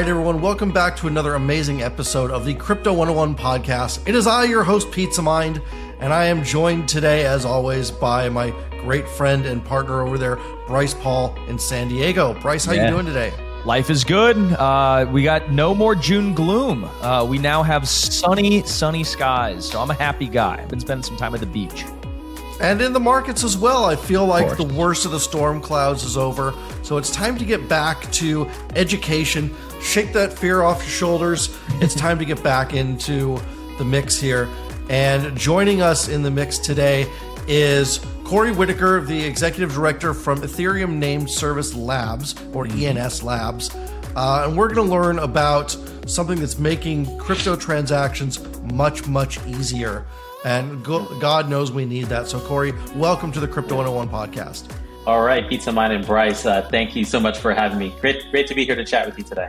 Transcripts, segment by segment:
right, everyone, welcome back to another amazing episode of the Crypto 101 podcast. It is I, your host, Pizza Mind, and I am joined today, as always, by my great friend and partner over there, Bryce Paul in San Diego. Bryce, how yeah. you doing today? Life is good. Uh, we got no more June gloom. Uh, we now have sunny, sunny skies. So I'm a happy guy. I've been spending some time at the beach. And in the markets as well, I feel like the worst of the storm clouds is over. So it's time to get back to education, shake that fear off your shoulders. It's time to get back into the mix here. And joining us in the mix today is Khori Whittacker, the executive director from Ethereum Name Service Labs, or ENS Labs. Uh, and we're going to learn about something that's making crypto transactions much, much easier. And God knows we need that. So, Khori, welcome to the Crypto 101 podcast. All right, Pizza Mind and Bryce, uh, thank you so much for having me. Great, great to be here to chat with you today.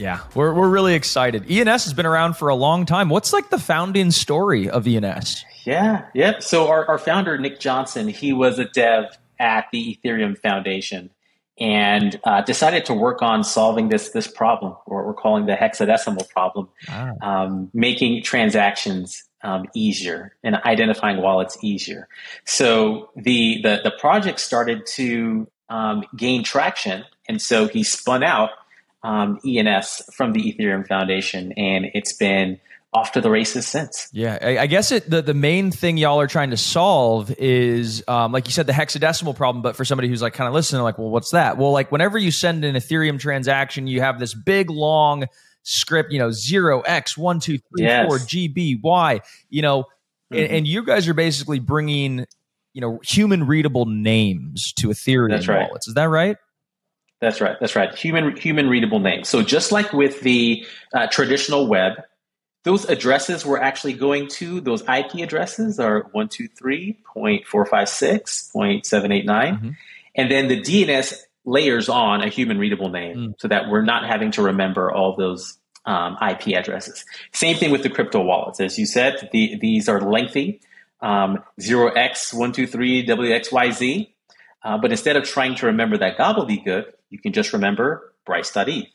Yeah, we're, we're really excited. ENS has been around for a long time. What's like the founding story of ENS? Yeah, yep. So our, our founder, Nick Johnson, he was a dev at the Ethereum Foundation and uh, decided to work on solving this this problem, or we're calling the hexadecimal problem, ah. um, making transactions um, easier and identifying wallets easier. So the the, the project started to um, gain traction, and so he spun out um, ENS from the Ethereum Foundation, and it's been off to the races since. Yeah, I, I guess it, the the main thing y'all are trying to solve is, um, like you said, the hexadecimal problem. But for somebody who's like kind of listening, like, well, what's that? Well, like whenever you send an Ethereum transaction, you have this big long script, you know, zero x one two three yes. four G B Y, you know, mm-hmm. and, and, you guys are basically bringing, you know, human readable names to Ethereum That's right. wallets. Is that right? That's right. That's right. Human human readable names. So just like with the uh, traditional web, those addresses we're actually going to, those IP addresses are 123.456.789. Mm-hmm. And then the DNS layers on a human readable name mm. so that we're not having to remember all those um, IP addresses. Same thing with the crypto wallets. As you said, the, these are lengthy um, 0x123WXYZ. Uh, but instead of trying to remember that gobbledygook, you can just remember bryce.eth,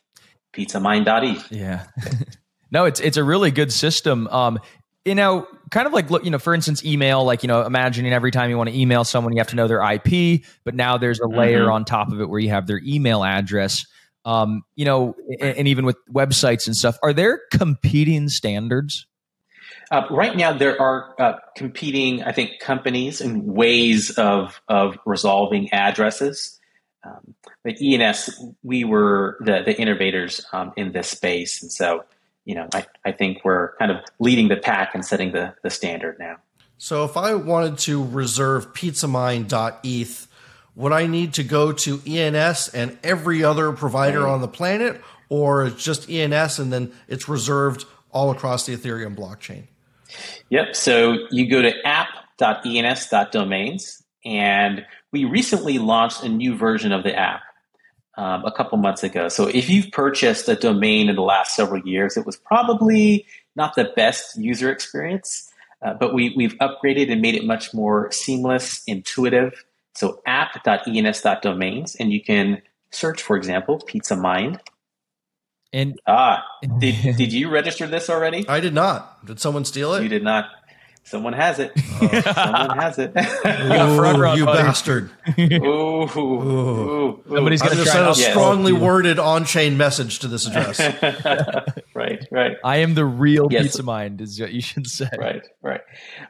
pizzamind.eth. Yeah. no, it's it's a really good system. Um, you know, kind of like look, you know, for instance, email. Like you know, imagining every time you want to email someone, you have to know their IP, but now there's a layer mm-hmm. on top of it where you have their email address. Um, you know, and, and even with websites and stuff, are there competing standards? Uh, right now, there are uh, competing, I think, companies and ways of of resolving addresses. Um, but ENS, we were the, the innovators um, in this space. And so, you know, I, I think we're kind of leading the pack and setting the, the standard now. So if I wanted to reserve pizzamind.eth, would I need to go to ENS and every other provider on the planet, or just ENS and then it's reserved all across the Ethereum blockchain? Yep. So you go to app.ens.domains and we recently launched a new version of the app um, a couple months ago. So if you've purchased a domain in the last several years, it was probably not the best user experience, uh, but we, we've upgraded and made it much more seamless, intuitive. So app.ens.domains, and you can search, for example, Pizza Mind. And ah, did, did you register this already? I did not. Did someone steal it? You did not. Someone has it. Oh. Someone has it. Ooh, you bastard. Ooh, ooh, ooh. Somebody's going to send a strongly worded on-chain message to this address. right, right. I am the real yes. pizza mind is what you should say. Right, right.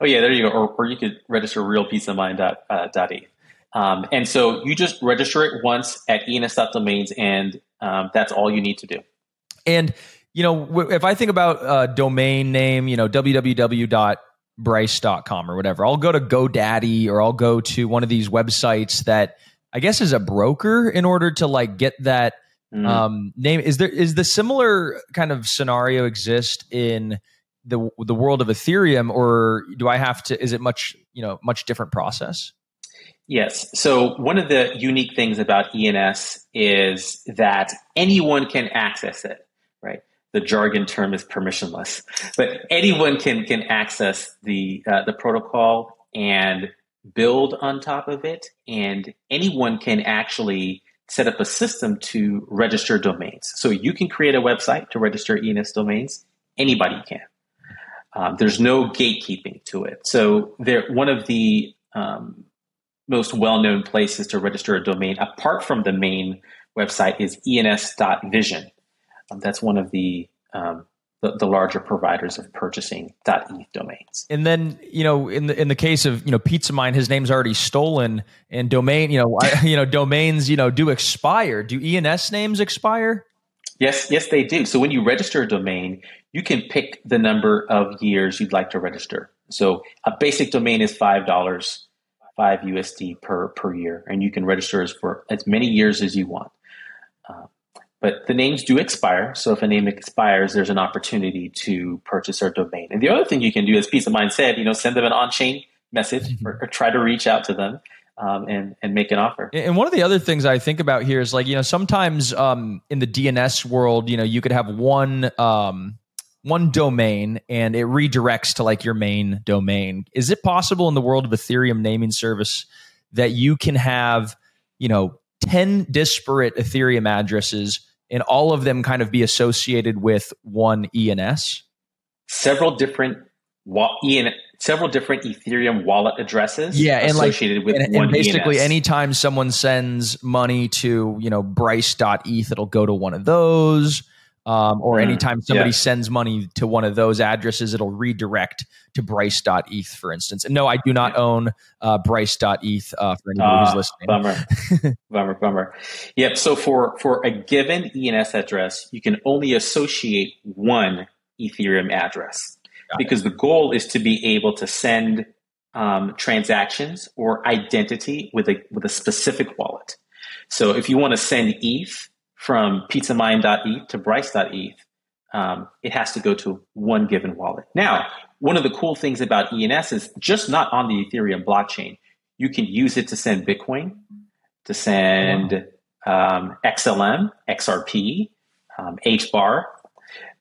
Oh yeah, there you go. Or, or you could register realpizzamind.e. Uh, um, and so you just register it once at ens.domains and um, that's all you need to do. And you know, if I think about a domain name, you know, www bryce.com or whatever. I'll go to GoDaddy or I'll go to one of these websites that I guess is a broker in order to like get that mm. um, name. Is there is the similar kind of scenario exist in the the world of Ethereum, or do I have to? Is it much you know much different process? Yes. So one of the unique things about ENS is that anyone can access it, right? The jargon term is permissionless, but anyone can can access the uh, the protocol and build on top of it, and anyone can actually set up a system to register domains. So you can create a website to register ENS domains. Anybody can. Um, there's no gatekeeping to it. So there, one of the um, most well-known places to register a domain, apart from the main website, is ens.vision. That's one of the, um, the, the larger providers of purchasing .eth domains. And then you know in the in the case of you know Pizza Mind, his name's already stolen, and domain you know I, you know domains you know do expire. Do ENS names expire? Yes, yes, they do. So when you register a domain, you can pick the number of years you'd like to register. So a basic domain is five dollars, five USD per per year, and you can register as for as many years as you want. Uh, but the names do expire. So if a name expires, there's an opportunity to purchase our domain. And the other thing you can do, as of Mind said, you know, send them an on-chain message mm-hmm. or, or try to reach out to them. Um, and and make an offer. And one of the other things I think about here is like you know sometimes um, in the DNS world, you know, you could have one um, one domain and it redirects to like your main domain. Is it possible in the world of Ethereum naming service that you can have you know ten disparate Ethereum addresses and all of them kind of be associated with one ENS? Several different wa- EN, several different Ethereum wallet addresses. Yeah, and associated like, with and, one and basically, ENS. anytime someone sends money to you know Bryce.eth, it'll go to one of those. Um, or mm, anytime somebody yeah. sends money to one of those addresses, it'll redirect to Bryce.eth, for instance. And no, I do not own uh, Bryce.eth uh, for anybody uh, who's listening. Bummer, bummer, bummer. Yep. So for for a given ENS address, you can only associate one Ethereum address Got because it. the goal is to be able to send um, transactions or identity with a with a specific wallet. So if you want to send ETH from pizzamind.eth to bryce.eth, um, it has to go to one given wallet. Now, one of the cool things about ENS is just not on the Ethereum blockchain. You can use it to send Bitcoin, to send um, XLM, XRP, um, HBAR.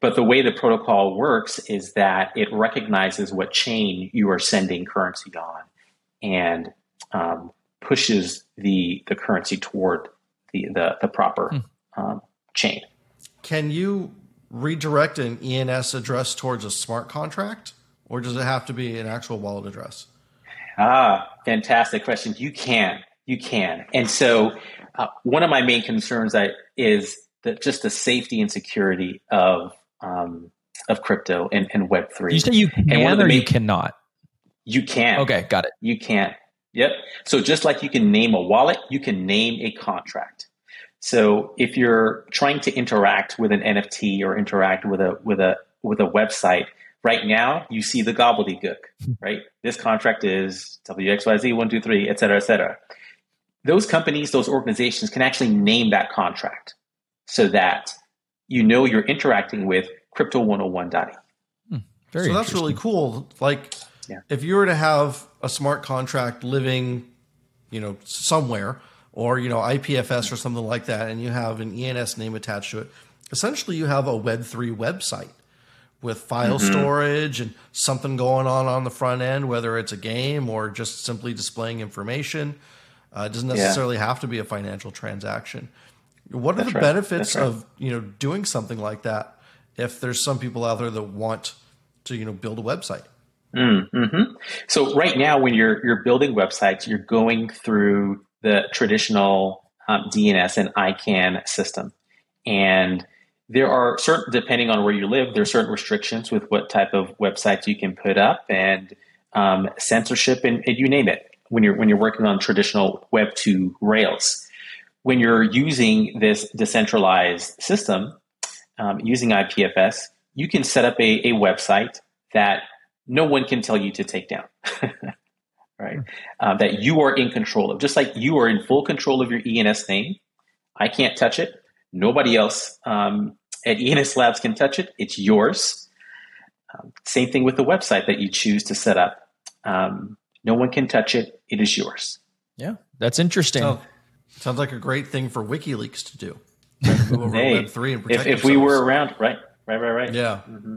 But the way the protocol works is that it recognizes what chain you are sending currency on and um, pushes the, the currency toward the, the, the proper hmm um, chain. Can you redirect an ENS address towards a smart contract, or does it have to be an actual wallet address? Ah, fantastic question. You can, you can, and so uh, one of my main concerns I, is that just the safety and security of um, of crypto and, and Web three. You say you can, and one of the main, you cannot. You can. Okay, got it. You can. Yep. So just like you can name a wallet, you can name a contract. So if you're trying to interact with an NFT or interact with a with a with a website, right now you see the gobbledygook, right? This contract is WXYZ123, et cetera, et cetera. Those companies, those organizations can actually name that contract so that you know you're interacting with crypto 101.e. Hmm, very so that's really cool. Like yeah. if you were to have a smart contract living you know, somewhere, or you know, IPFS or something like that, and you have an ENS name attached to it, essentially you have a Web3 website with file mm-hmm. storage and something going on on the front end, whether it's a game or just simply displaying information. Uh, it doesn't necessarily yeah. have to be a financial transaction. What are That's the right. benefits right. of you know doing something like that? If there's some people out there that want to you know build a website. Mm-hmm. So right now, when you're you're building websites, you're going through the traditional um, DNS and ICANN system, and there are certain depending on where you live, there are certain restrictions with what type of websites you can put up and um, censorship and, and you name it when you're when you're working on traditional Web two Rails. When you're using this decentralized system um, using IPFS, you can set up a, a website that no one can tell you to take down. right? Uh, that you are in control of. Just like you are in full control of your ENS name, I can't touch it. Nobody else um, at ENS Labs can touch it. It's yours. Um, same thing with the website that you choose to set up. Um, no one can touch it. It is yours. Yeah, that's interesting. So, sounds like a great thing for WikiLeaks to do. hey, if, if we were around, right, right, right, right. Yeah. Mm-hmm.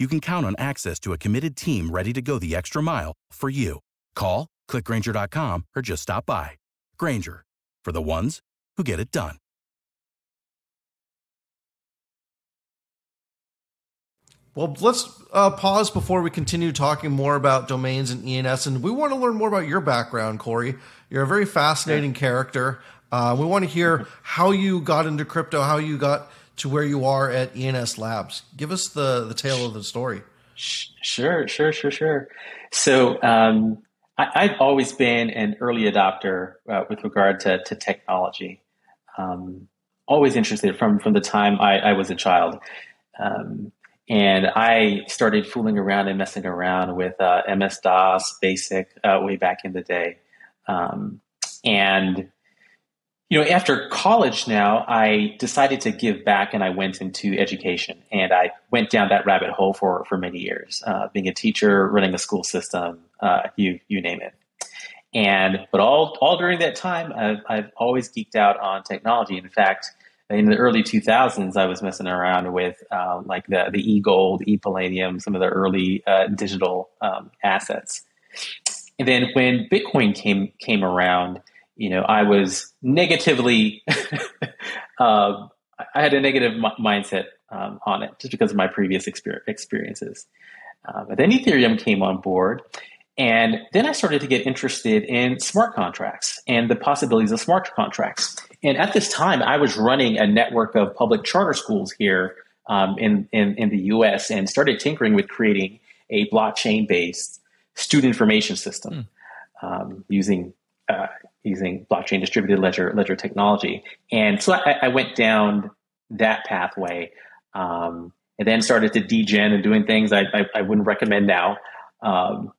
you can count on access to a committed team ready to go the extra mile for you. Call, clickgrainger.com, or just stop by. Grainger, for the ones who get it done. Well, let's uh, pause before we continue talking more about domains and ENS. And we want to learn more about your background, Khori. You're a very fascinating yeah. character. Uh, we want to hear how you got into crypto, how you got to where you are at ENS Labs. Give us the the tale of the story. Sure, sure, sure, sure. So um, I, have always been an early adopter uh, with regard to, to technology. Um, always interested from from the time I, I was a child. Um, and I started fooling around and messing around with uh, MS DOS Basic uh, way back in the day. Um, and you know, after college now, I decided to give back and I went into education and I went down that rabbit hole for, for many years, uh, being a teacher, running a school system, uh, you, you name it. And, but all, all during that time, I've, I've always geeked out on technology. In fact, in the early 2000s, I was messing around with uh, like the, the e-gold, e-palladium, some of the early uh, digital um, assets. And then when Bitcoin came, came around, you know, I was negatively, uh, I had a negative m- mindset um, on it just because of my previous exper- experiences. Uh, but then Ethereum came on board. And then I started to get interested in smart contracts and the possibilities of smart contracts. And at this time, I was running a network of public charter schools here um, in, in, in the US and started tinkering with creating a blockchain based student information system mm. um, using uh, using blockchain distributed ledger ledger technology. And so I, I went down that pathway, um, and then started to degen and doing things I, I, I wouldn't recommend now. Um,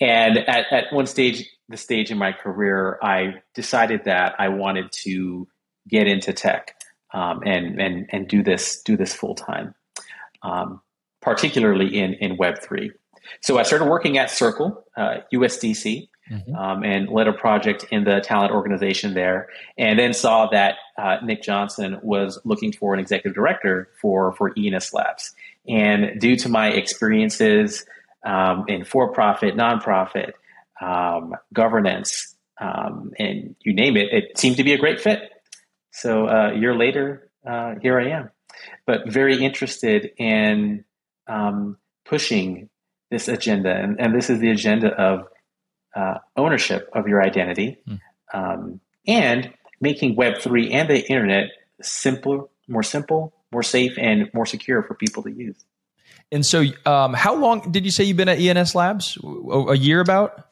and at, at one stage, the stage in my career, I decided that I wanted to get into tech um, and and and do this do this full time, um, particularly in in Web three. So I started working at Circle uh, USDC. Mm-hmm. Um, and led a project in the talent organization there, and then saw that uh, Nick Johnson was looking for an executive director for for ENS Labs. And due to my experiences um, in for-profit, nonprofit, um, governance, um, and you name it, it seemed to be a great fit. So uh, a year later, uh, here I am, but very interested in um, pushing this agenda, and, and, this is the agenda of uh, ownership of your identity mm. and making Web three and the internet simpler, more simple, more safe, and more secure for people to use. And so, um, how long did you say you've been at ENS Labs? A year about?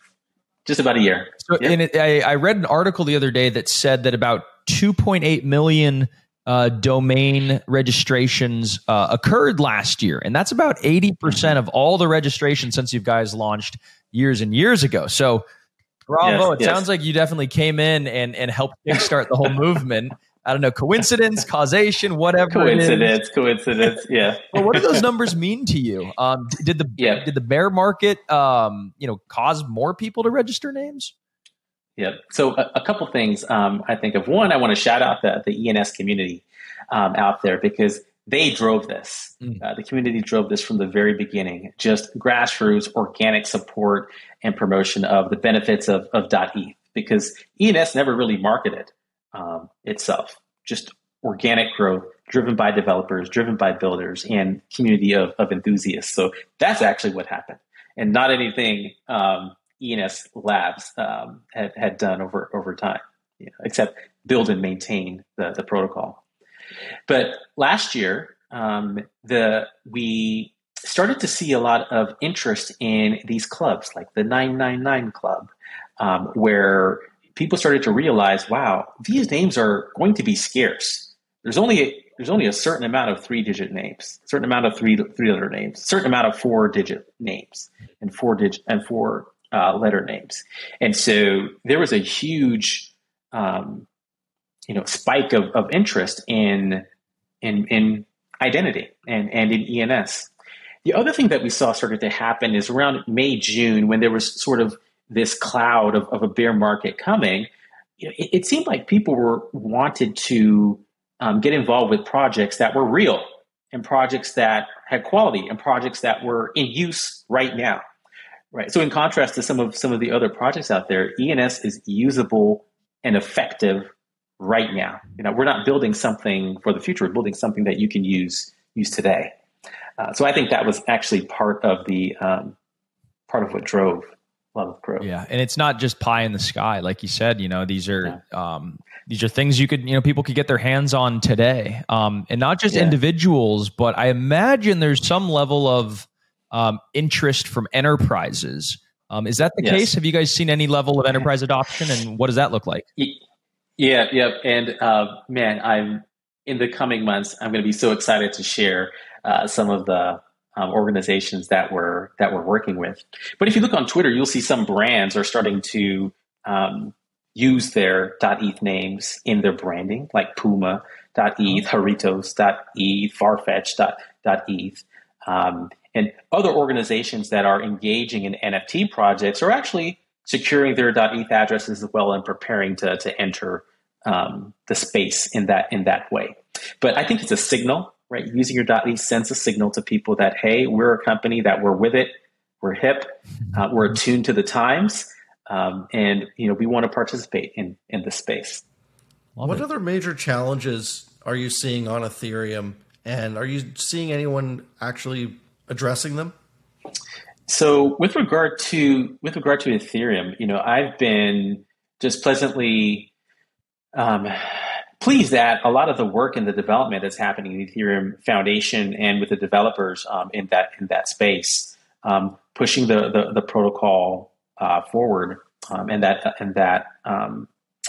Just about a year. So, yep. and it, I, I, read an article the other day that said that about 2.8 million uh, domain registrations uh, occurred last year, and that's about 80 percent of all the registrations since you guys launched years and years ago. So, bravo! Yes, it yes. sounds like you definitely came in and and helped kickstart the whole movement. I don't know, coincidence, causation, whatever. Coincidence, coincidence. Yeah. well, what do those numbers mean to you? Um, did the yeah. did the bear market, um, you know, cause more people to register names? Yep. So a, a couple things um, I think of. One, I want to shout out the the ENS community um, out there because they drove this. Mm. Uh, the community drove this from the very beginning. Just grassroots, organic support and promotion of the benefits of of .eth because ENS never really marketed um, itself. Just organic growth driven by developers, driven by builders, and community of, of enthusiasts. So that's actually what happened, and not anything um, ENS Labs um, had, had done over over time, you know, except build and maintain the, the protocol. But last year, um, the we started to see a lot of interest in these clubs, like the 999 Club, um, where people started to realize, wow, these names are going to be scarce. There's only a, there's only a certain amount of three digit names, certain amount of three three letter names, certain amount of four digit names, and four digit and four uh, letter names. And so there was a huge, um, you know, spike of, of interest in in in identity and and in ENS. The other thing that we saw started to happen is around May June when there was sort of this cloud of, of a bear market coming, you know, it, it, seemed like people were wanted to um, get involved with projects that were real and projects that had quality and projects that were in use right now. Right. So in contrast to some of some of the other projects out there, ENS is usable and effective right now. You know, we're not building something for the future. We're building something that you can use use today. Uh, so I think that was actually part of the um, part of what drove love of growth. Yeah, and it's not just pie in the sky, like you said. You know, these are yeah. um, these are things you could you know people could get their hands on today, um, and not just yeah. individuals, but I imagine there's some level of um, interest from enterprises. Um, is that the yes. case? Have you guys seen any level of enterprise adoption, and what does that look like? Yeah, yeah, and uh, man, I'm in the coming months. I'm going to be so excited to share uh, some of the um, organizations that we're that we're working with. But if you look on Twitter, you'll see some brands are starting to um, use their .eth names in their branding, like Puma .eth, Jarritos .eth, Farfetch .eth, um, and other organizations that are engaging in NFT projects are actually securing their .eth addresses as well and preparing to to enter um, the space in that in that way. But I think it's a signal right? Using your .eth sends a signal to people that, hey, we're a company that we're with it, we're hip, uh, we're attuned to the times, um, and you know we want to participate in in the space. Love what it. other major challenges are you seeing on Ethereum, and are you seeing anyone actually addressing them? So, with regard to with regard to Ethereum, you know, I've been just pleasantly um, pleased that a lot of the work and the development that's happening in the Ethereum Foundation and with the developers um, in that in that space, um, pushing the the, the protocol uh, forward, um, and that and that um,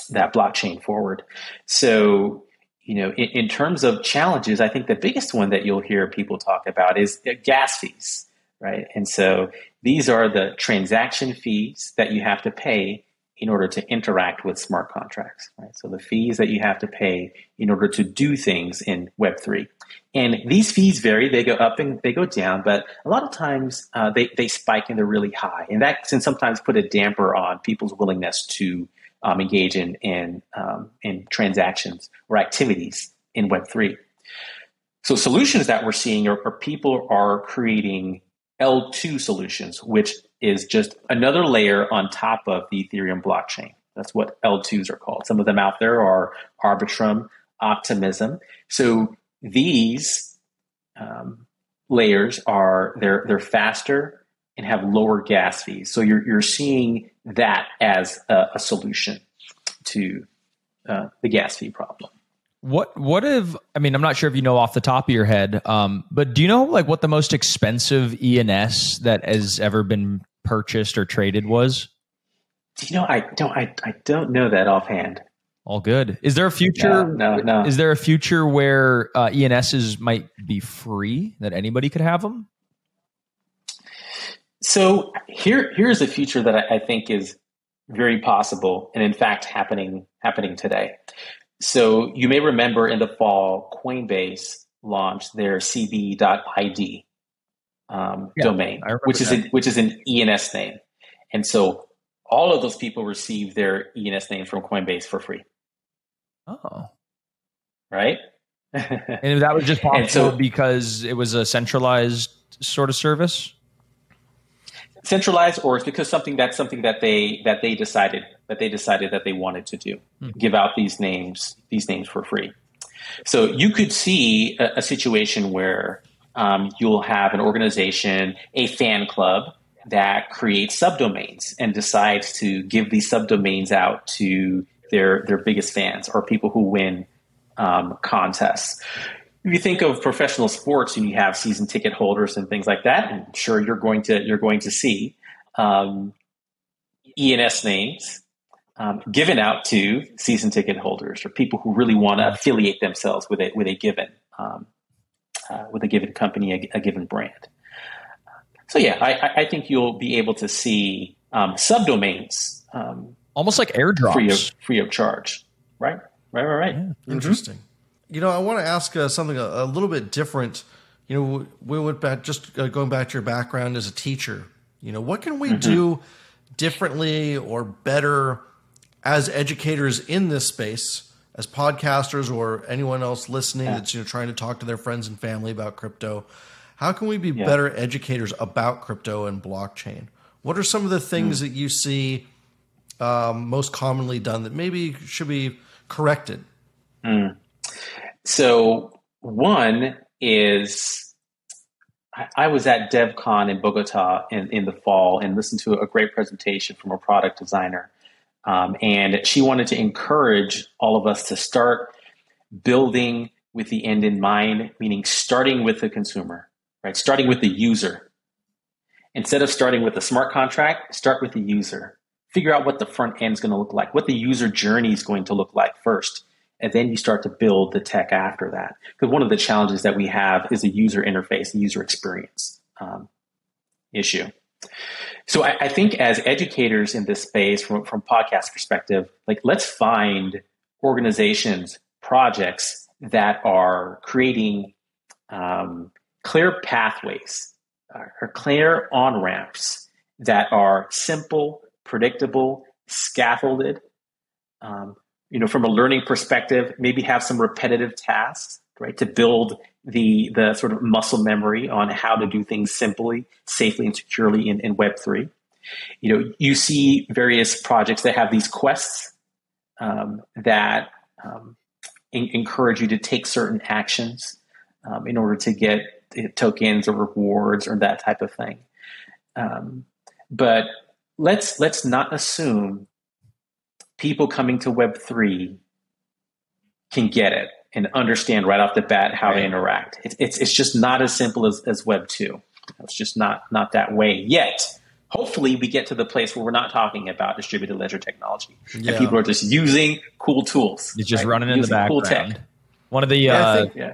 that blockchain forward. So, you know, in, in, terms of challenges, I think the biggest one that you'll hear people talk about is gas fees, right? And so these are the transaction fees that you have to pay in order to interact with smart contracts, right? So the fees that you have to pay in order to do things in Web3. And these fees vary. They go up and they go down, but a lot of times uh, they, they spike and they're really high. And that can sometimes put a damper on people's willingness to um, engage in in, um, in transactions or activities in Web three. So solutions that we're seeing are, are people are creating L2 solutions, which is just another layer on top of the Ethereum blockchain. That's what L2s are called. Some of them out there are Arbitrum, Optimism. So these um, layers are they're they're faster and have lower gas fees. So you're you're seeing that as a, a solution to uh, the gas fee problem. What what if I mean I'm not sure if you know off the top of your head, um, but do you know like what the most expensive ENS that has ever been purchased or traded was? Do you know I don't I, I don't know that offhand. All good. Is there a future? No, no. no. Is there a future where uh, ENSs might be free that anybody could have them? So here, here's a future that I, I think is very possible, and in fact happening happening today. So you may remember in the fall, Coinbase launched their cb.id um, yeah, domain, which is a, which is an ENS name, and so all of those people receive their ENS names from Coinbase for free. Oh, right. and that was just possible so, because it was a centralized sort of service centralized or it's because something that's something that they that they decided that they decided that they wanted to do. Mm-hmm. give out these names these names for free. So you could see a, a situation where um, you'll have an organization a fan club that creates subdomains and decides to give these subdomains out to their their biggest fans or people who win um, contests if you think of professional sports and you have season ticket holders and things like that, I'm sure you're going to you're going to see um, ENS names um, given out to season ticket holders or people who really want to affiliate themselves with a with a given um, uh, with a given company, a, a, given brand. So yeah, I, I, think you'll be able to see um, subdomains um, almost like airdrops free of, free of charge. Right, right, right, right. Yeah. Mm-hmm. You know, I want to ask uh, something a, a, little bit different. You know, we went back just uh, going back to your background as a teacher. You know, what can we mm-hmm. do differently or better as educators in this space, as podcasters or anyone else listening yeah. that's you know trying to talk to their friends and family about crypto? How can we be yeah. better educators about crypto and blockchain? What are some of the things mm. that you see um, most commonly done that maybe should be corrected? Mm. So one is I was at DevCon in Bogota in, in the fall and listened to a great presentation from a product designer. Um, and she wanted to encourage all of us to start building with the end in mind, meaning starting with the consumer, right? Starting with the user. Instead of starting with a smart contract, start with the user. Figure out what the front end is going to look like, what the user journey is going to look like first and then you start to build the tech after that. Because one of the challenges that we have is a user interface, user experience um, issue. So I, I, think as educators in this space, from from podcast perspective, like let's find organizations, projects that are creating um, clear pathways uh, or clear on ramps that are simple, predictable, scaffolded, um, you know, from a learning perspective, maybe have some repetitive tasks, right, to build the the sort of muscle memory on how to do things simply, safely, and securely in, in Web three. You know, you see various projects that have these quests um, that um, in, encourage you to take certain actions um, in order to get tokens or rewards or that type of thing. Um, but let's let's not assume people coming to Web3 can get it and understand right off the bat how right. to interact. It's, it's, it's just not as simple as, as Web 2. It's just not, not that way yet. hopefully we get to the place where we're not talking about distributed ledger technology yeah. and people are just using cool tools. It's just right? running in the background. Cool One of the yeah, uh, think, yeah.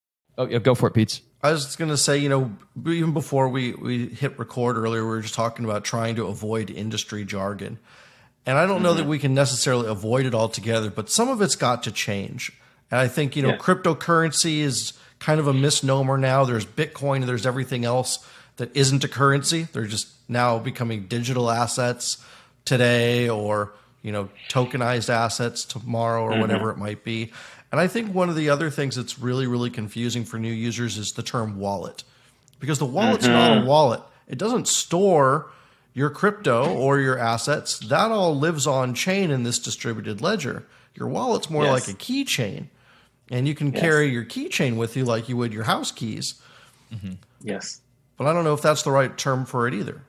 Oh, yeah, go for it, Pete. I was going to say, you know, even before we, we hit record earlier, we were just talking about trying to avoid industry jargon. And I don't mm-hmm. know that mm-hmm. we can necessarily avoid it altogether, but some of it's got to change. And I think, you know, yeah. cryptocurrency is kind of a misnomer now. There's Bitcoin, there's everything else that isn't a currency. They're just now becoming digital assets today or, you know, tokenized assets tomorrow or mm-hmm. whatever it might be. And I think one of the other things that's really, really confusing for new users is the term wallet. Because the wallet's mm-hmm. not a wallet. It doesn't store your crypto or your assets. That all lives on chain in this distributed ledger. Your wallet's more yes. like a keychain. And you can yes. carry your keychain with you like you would your house keys. Mm-hmm. Yes. But I don't know if that's the right term for it either.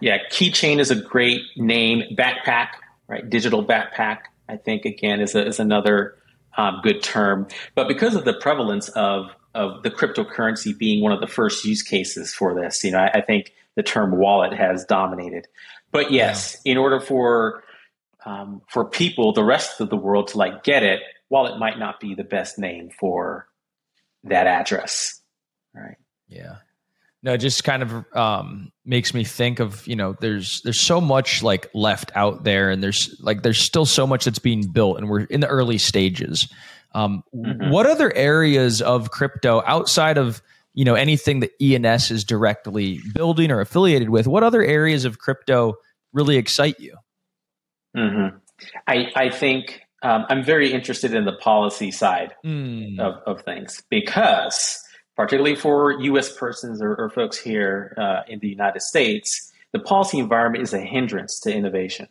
Yeah, keychain is a great name. Backpack, right? Digital backpack, I think, again, is, a, is another um, good term. But because of the prevalence of of the cryptocurrency being one of the first use cases for this, you know, I, I think the term wallet has dominated. But yes, yeah. in order for um, for people, the rest of the world to like get it, wallet might not be the best name for that address, right? Yeah. No, it just kind of um, makes me think of you know there's there's so much like left out there, and there's like there's still so much that's being built, and we're in the early stages. Um, mm-hmm. What other areas of crypto outside of you know anything that ENS is directly building or affiliated with? What other areas of crypto really excite you? Mm-hmm. I I think um, I'm very interested in the policy side mm. of, of things because particularly for U.S. persons or, or folks here uh, in the United States, the policy environment is a hindrance to innovation.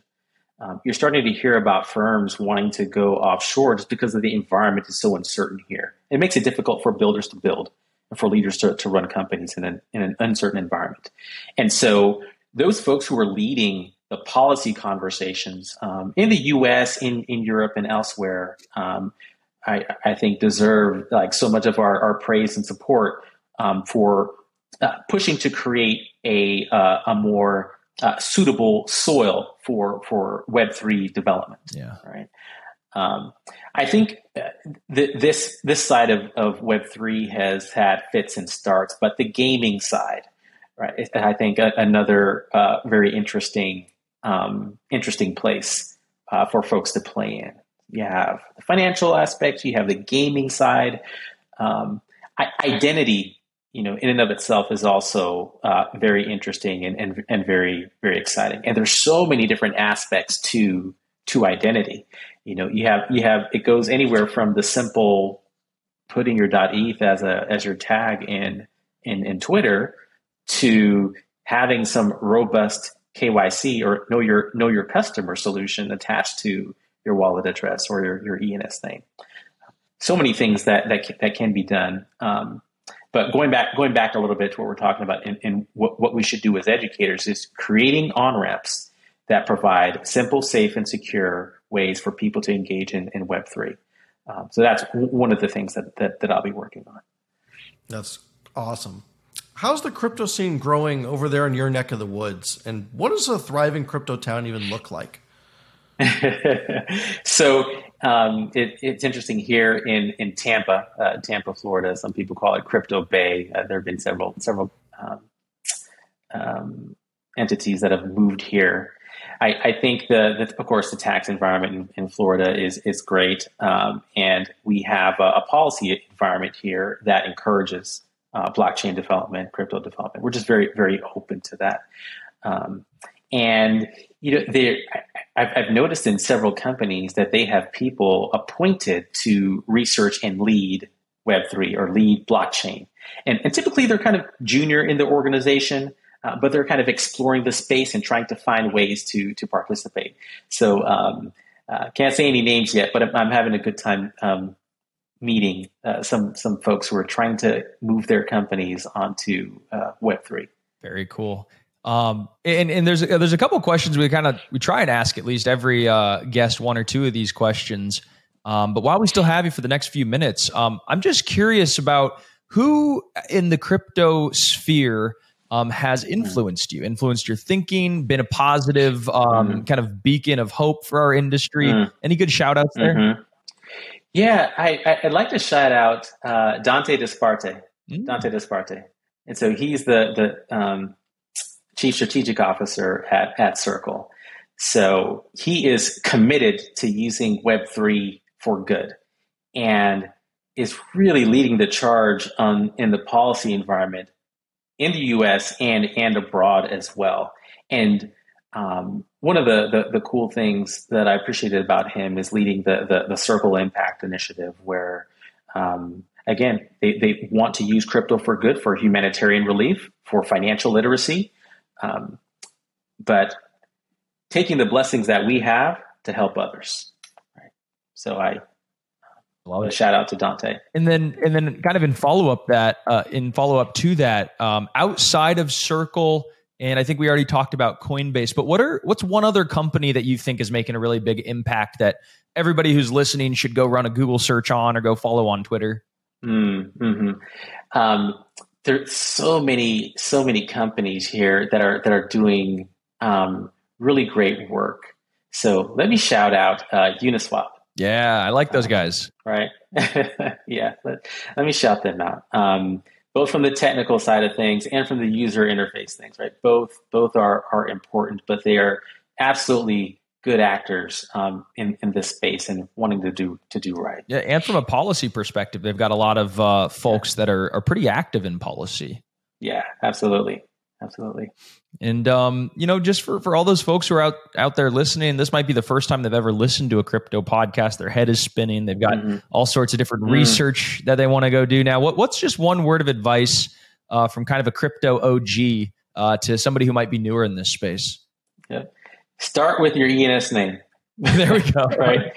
Um, you're starting to hear about firms wanting to go offshore just because of the environment is so uncertain here. It makes it difficult for builders to build and for leaders to, to run companies in an, in an uncertain environment. And so those folks who are leading the policy conversations um, in the U.S., in, in Europe, and elsewhere um, I, I think deserve like so much of our, our praise and support um, for uh, pushing to create a uh, a more uh, suitable soil for for Web three development. Yeah. Right. Um, I think uh, th- this this side of, of Web three has had fits and starts, but the gaming side, right? I think a, another uh, very interesting um, interesting place uh, for folks to play in you have the financial aspects, you have the gaming side. Um, identity, you know, in and of itself is also uh, very interesting and, and, and very very exciting. And there's so many different aspects to to identity. You know, you have you have it goes anywhere from the simple putting your .eth as a as your tag in in, in Twitter to having some robust KYC or know your know your customer solution attached to your wallet address or your, your ENS name. So many things that that can, that can be done. Um, but going back going back a little bit to what we're talking about and, and what, what we should do as educators is creating on ramps that provide simple, safe, and secure ways for people to engage in, in Web three. Um, so that's one of the things that, that that I'll be working on. That's awesome. How's the crypto scene growing over there in your neck of the woods? And what does a thriving crypto town even look like? so um, it, it's interesting here in in Tampa, uh, Tampa, Florida. Some people call it Crypto Bay. Uh, there have been several several um, um, entities that have moved here. I, I think the, the, of course the tax environment in, in Florida is is great, um, and we have a, a, policy environment here that encourages uh, blockchain development, crypto development. We're just very very open to that. Um, and you know, there I've, I've noticed in several companies that they have people appointed to research and lead Web3 or lead blockchain. And, and typically they're kind of junior in the organization, uh, but they're kind of exploring the space and trying to find ways to to participate. So um, uh, can't say any names yet, but I'm, having a good time um, meeting uh, some some folks who are trying to move their companies onto uh, Web three. Very cool. Um, and, and there's there's a couple questions we kind of we try and ask at least every uh, guest one or two of these questions. Um, but while we still have you for the next few minutes, um, I'm just curious about who in the crypto sphere um, has influenced you, influenced your thinking, been a positive um, mm-hmm. kind of beacon of hope for our industry. Mm-hmm. Any good shout outs there? Mm-hmm. Yeah, I, I'd like to shout out uh, Dante Disparte. Mm. Dante Disparte. And so he's the, the um, chief strategic officer at, at Circle. So he is committed to using Web3 for good and is really leading the charge on, in the policy environment in the US and, and abroad as well. And um, one of the, the, the, cool things that I appreciated about him is leading the, the, the Circle Impact Initiative, where um, again, they, they want to use crypto for good, for humanitarian relief, for financial literacy, um, but taking the blessings that we have to help others. Right? So I Love it. Shout out to Dante. And then, and then, kind of in follow up that, uh, in follow up to that, um, outside of Circle, and I think we already talked about Coinbase. But what are what's one other company that you think is making a really big impact that everybody who's listening should go run a Google search on or go follow on Twitter? Mm, hmm um, there's so many so many companies here that are that are doing um, really great work. So let me shout out uh, Uniswap. Yeah, I like those guys. Right. yeah. Let, let, me shout them out. Um, both from the technical side of things and from the user interface things, right? Both both are are important, but they are absolutely good actors um, in in this space and wanting to do to do right. Yeah, and from a policy perspective, they've got a lot of uh, folks yeah. that are are pretty active in policy. Yeah, absolutely absolutely. And um, you know, just for for all those folks who are out out there listening, this might be the first time they've ever listened to a crypto podcast. Their head is spinning. They've got mm-hmm. all sorts of different mm-hmm. research that they want to go do. Now, what what's just one word of advice uh, from kind of a crypto OG uh, to somebody who might be newer in this space? Yeah. Start with your ENS name. there we go. right.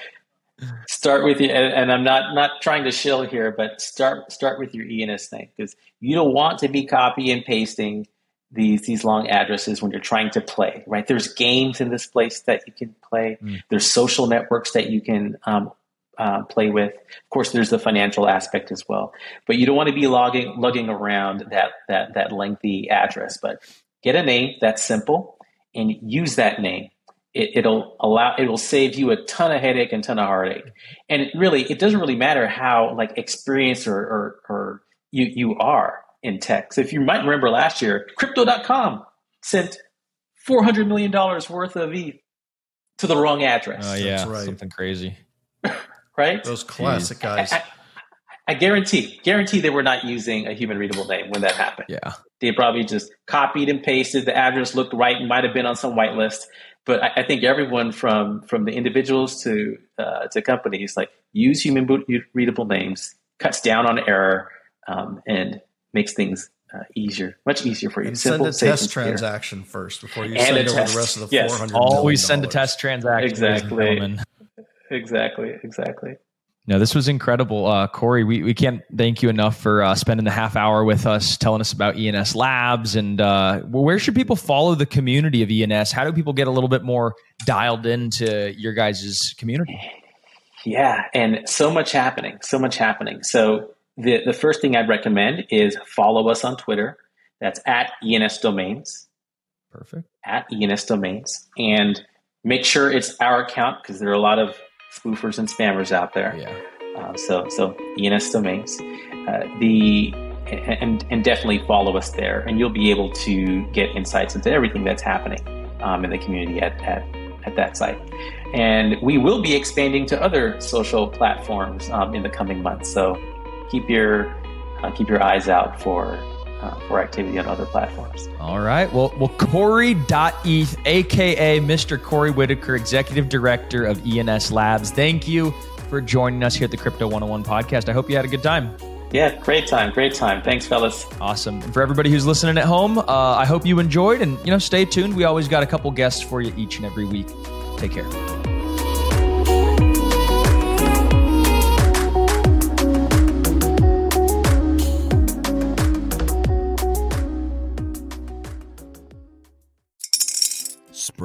Start with you, and, and, I'm not not trying to shill here, but start start with your ENS name because you don't want to be copy and pasting these these long addresses when you're trying to play right there's games in this place that you can play mm. there's social networks that you can um, uh, play with of course there's the financial aspect as well but you don't want to be logging lugging around that that that lengthy address but get a name that's simple and use that name it, will allow it will save you a ton of headache and ton of heartache and it really it doesn't really matter how like experienced or, or, or you you are in tech. So if you might remember last year, crypto.com sent $400 million worth of ETH to the wrong address. Oh, yeah. Right. Something crazy. right? Those classic Jeez. guys. I, I, I, guarantee, guarantee they were not using a human readable name when that happened. Yeah. They probably just copied and pasted. The address looked right and might have been on some whitelist. But I, I think everyone from from the individuals to uh, to companies like use human readable names, cuts down on error, um, and makes things uh, easier, much easier for you. And Simple, send a test transaction first before you and send over test. the rest of the yes. 400 Always send a test transaction. Exactly. Exactly. Exactly. No, this was incredible. Uh, Khori, we, we can't thank you enough for uh, spending the half hour with us, telling us about ENS Labs. And uh, where should people follow the community of ENS? How do people get a little bit more dialed into your guys' community? Yeah, and so much happening, so much happening. So the, the first thing I'd recommend is follow us on Twitter. That's at ENS Domains. Perfect. At ENS Domains. And make sure it's our account because there are a lot of spoofers and spammers out there. Yeah. Uh, so so ENS Domains. Uh, the and and definitely follow us there, and you'll be able to get insights into everything that's happening um, in the community at, at at that site. And we will be expanding to other social platforms um, in the coming months. So keep your uh, keep your eyes out for uh, for activity on other platforms. All right. Well, well, Khori.eth, aka Mr. Khori Whittacker, Executive Director of ENS Labs. Thank you for joining us here at the Crypto 101 podcast. I hope you had a good time. Yeah, great time, great time. Thanks, fellas. Awesome. And for everybody who's listening at home, uh, I hope you enjoyed, and you know, stay tuned. We always got a couple guests for you each and every week. Take care.